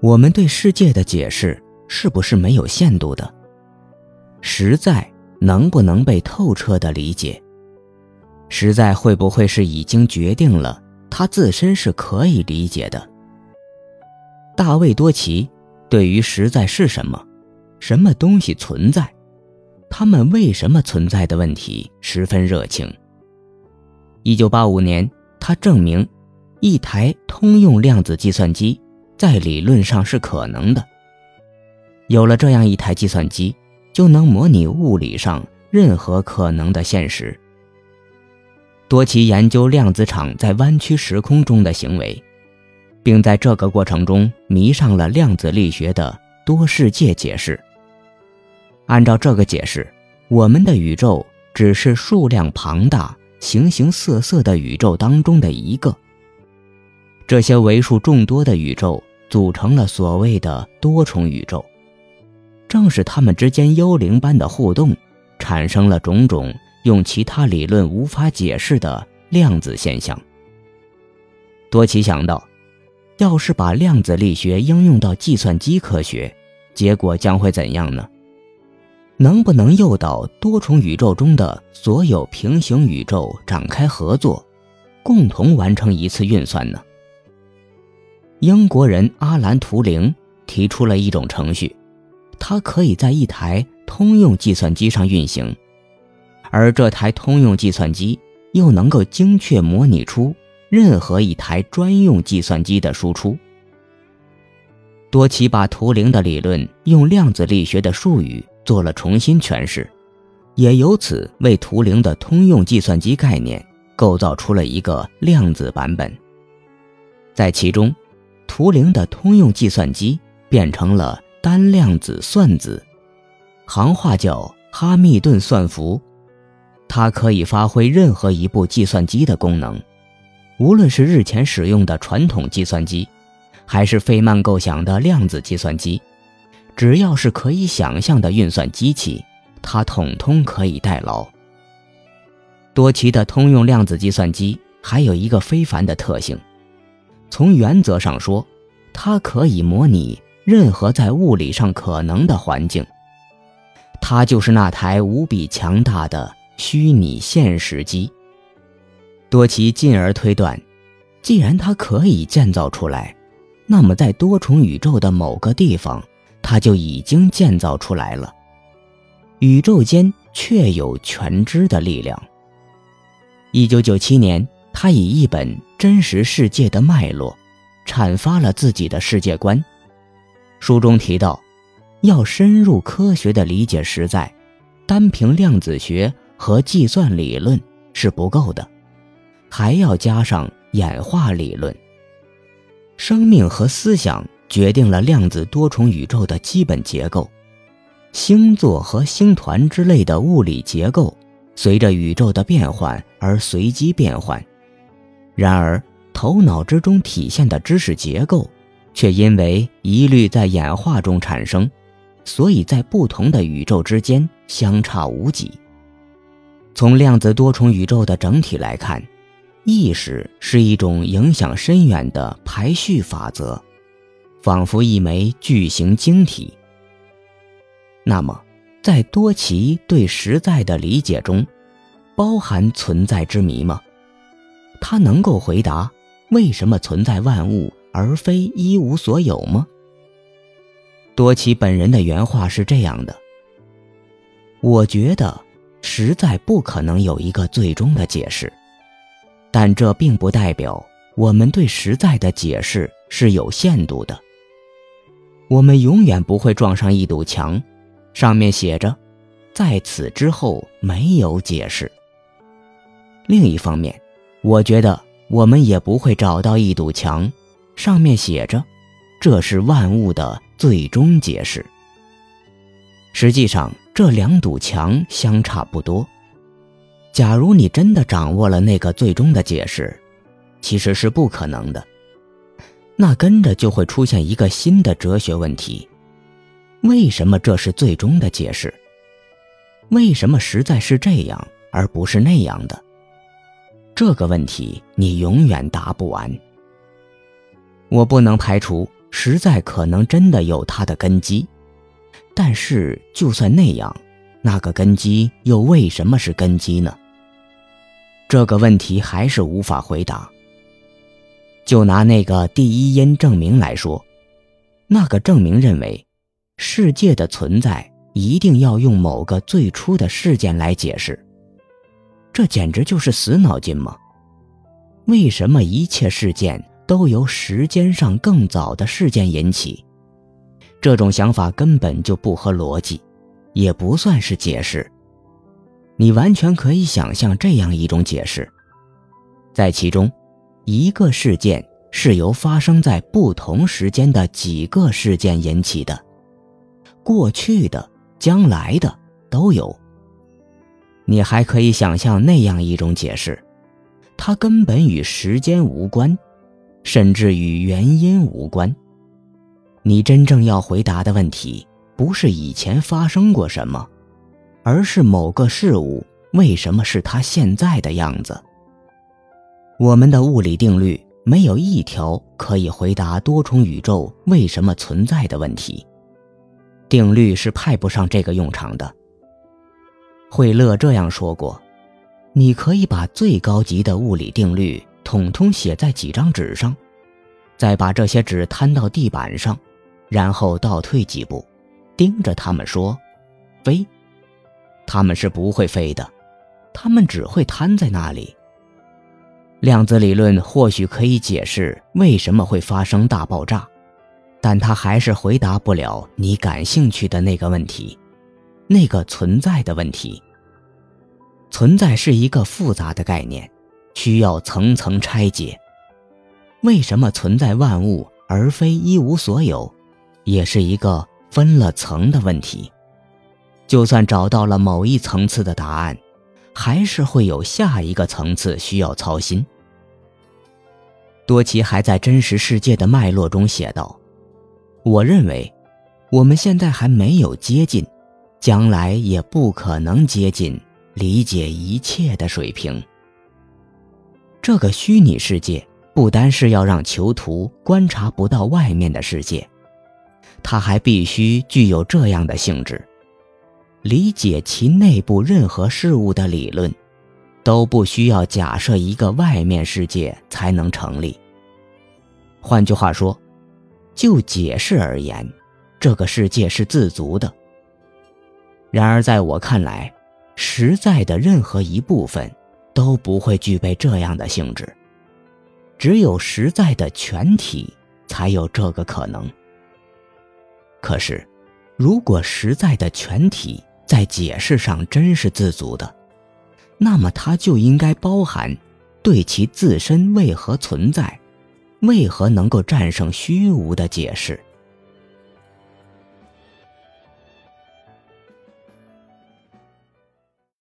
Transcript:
我们对世界的解释是不是没有限度的？实在能不能被透彻的理解？实在会不会是已经决定了它自身是可以理解的？大卫多奇对于实在是什么、什么东西存在、它们为什么存在的问题十分热情。一九八五年，他证明一台通用量子计算机。在理论上是可能的。有了这样一台计算机，就能模拟物理上任何可能的现实。多奇研究量子场在弯曲时空中的行为，并在这个过程中迷上了量子力学的多世界解释。按照这个解释，我们的宇宙只是数量庞大、形形色色的宇宙当中的一个。这些为数众多的宇宙组成了所谓的多重宇宙，正是他们之间幽灵般的互动，产生了种种用其他理论无法解释的量子现象。多奇想到，要是把量子力学应用到计算机科学，结果将会怎样呢？能不能诱导多重宇宙中的所有平行宇宙展开合作，共同完成一次运算呢？英国人阿兰·图灵提出了一种程序，它可以在一台通用计算机上运行，而这台通用计算机又能够精确模拟出任何一台专用计算机的输出。多奇把图灵的理论用量子力学的术语做了重新诠释，也由此为图灵的通用计算机概念构造出了一个量子版本，在其中。图灵的通用计算机变成了单量子算子，行话叫哈密顿算符。它可以发挥任何一部计算机的功能，无论是日前使用的传统计算机，还是费曼构想的量子计算机，只要是可以想象的运算机器，它统统可以代劳。多奇的通用量子计算机还有一个非凡的特性。从原则上说，它可以模拟任何在物理上可能的环境。它就是那台无比强大的虚拟现实机。多奇进而推断，既然它可以建造出来，那么在多重宇宙的某个地方，它就已经建造出来了。宇宙间确有全知的力量。一九九七年。他以一本真实世界的脉络，阐发了自己的世界观。书中提到，要深入科学的理解实在，单凭量子学和计算理论是不够的，还要加上演化理论。生命和思想决定了量子多重宇宙的基本结构，星座和星团之类的物理结构，随着宇宙的变换而随机变换。然而，头脑之中体现的知识结构，却因为一律在演化中产生，所以在不同的宇宙之间相差无几。从量子多重宇宙的整体来看，意识是一种影响深远的排序法则，仿佛一枚巨型晶体。那么，在多奇对实在的理解中，包含存在之谜吗？他能够回答为什么存在万物而非一无所有吗？多奇本人的原话是这样的：“我觉得实在不可能有一个最终的解释，但这并不代表我们对实在的解释是有限度的。我们永远不会撞上一堵墙，上面写着‘在此之后没有解释’。另一方面。”我觉得我们也不会找到一堵墙，上面写着“这是万物的最终解释”。实际上，这两堵墙相差不多。假如你真的掌握了那个最终的解释，其实是不可能的。那跟着就会出现一个新的哲学问题：为什么这是最终的解释？为什么实在是这样而不是那样的？这个问题你永远答不完。我不能排除实在可能真的有它的根基。但是，就算那样，那个根基又为什么是根基呢？这个问题还是无法回答。就拿那个第一因证明来说，那个证明认为，世界的存在一定要用某个最初的事件来解释。这简直就是死脑筋嘛！为什么一切事件都由时间上更早的事件引起？这种想法根本就不合逻辑，也不算是解释。你完全可以想象这样一种解释：在其中，一个事件是由发生在不同时间的几个事件引起的，过去的、将来的都有。你还可以想象那样一种解释：它根本与时间无关，甚至与原因无关。你真正要回答的问题，不是以前发生过什么。而是某个事物为什么是它现在的样子？我们的物理定律没有一条可以回答多重宇宙为什么存在的问题，定律是派不上这个用场的。惠勒这样说过：“你可以把最高级的物理定律统统写在几张纸上，再把这些纸摊到地板上，然后倒退几步，盯着它们说，飞。”他们是不会飞的，他们只会瘫在那里。量子理论或许可以解释为什么会发生大爆炸，但它还是回答不了你感兴趣的那个问题，那个存在的问题。存在是一个复杂的概念，需要层层拆解。为什么存在万物而非一无所有，也是一个分了层的问题。就算找到了某一层次的答案，还是会有下一个层次需要操心。多奇还在《真实世界的脉络》中写道：“我认为，我们现在还没有接近，将来也不可能接近理解一切的水平。这个虚拟世界不单是要让囚徒观察不到外面的世界，它还必须具有这样的性质。”理解其内部任何事物的理论，都不需要假设一个外面世界才能成立。换句话说，就解释而言，这个世界是自足的。然而，在我看来，实在的任何一部分都不会具备这样的性质，只有实在的全体才有这个可能。可是，如果实在的全体，在解释上真是自足的，那么它就应该包含对其自身为何存在、为何能够战胜虚无的解释。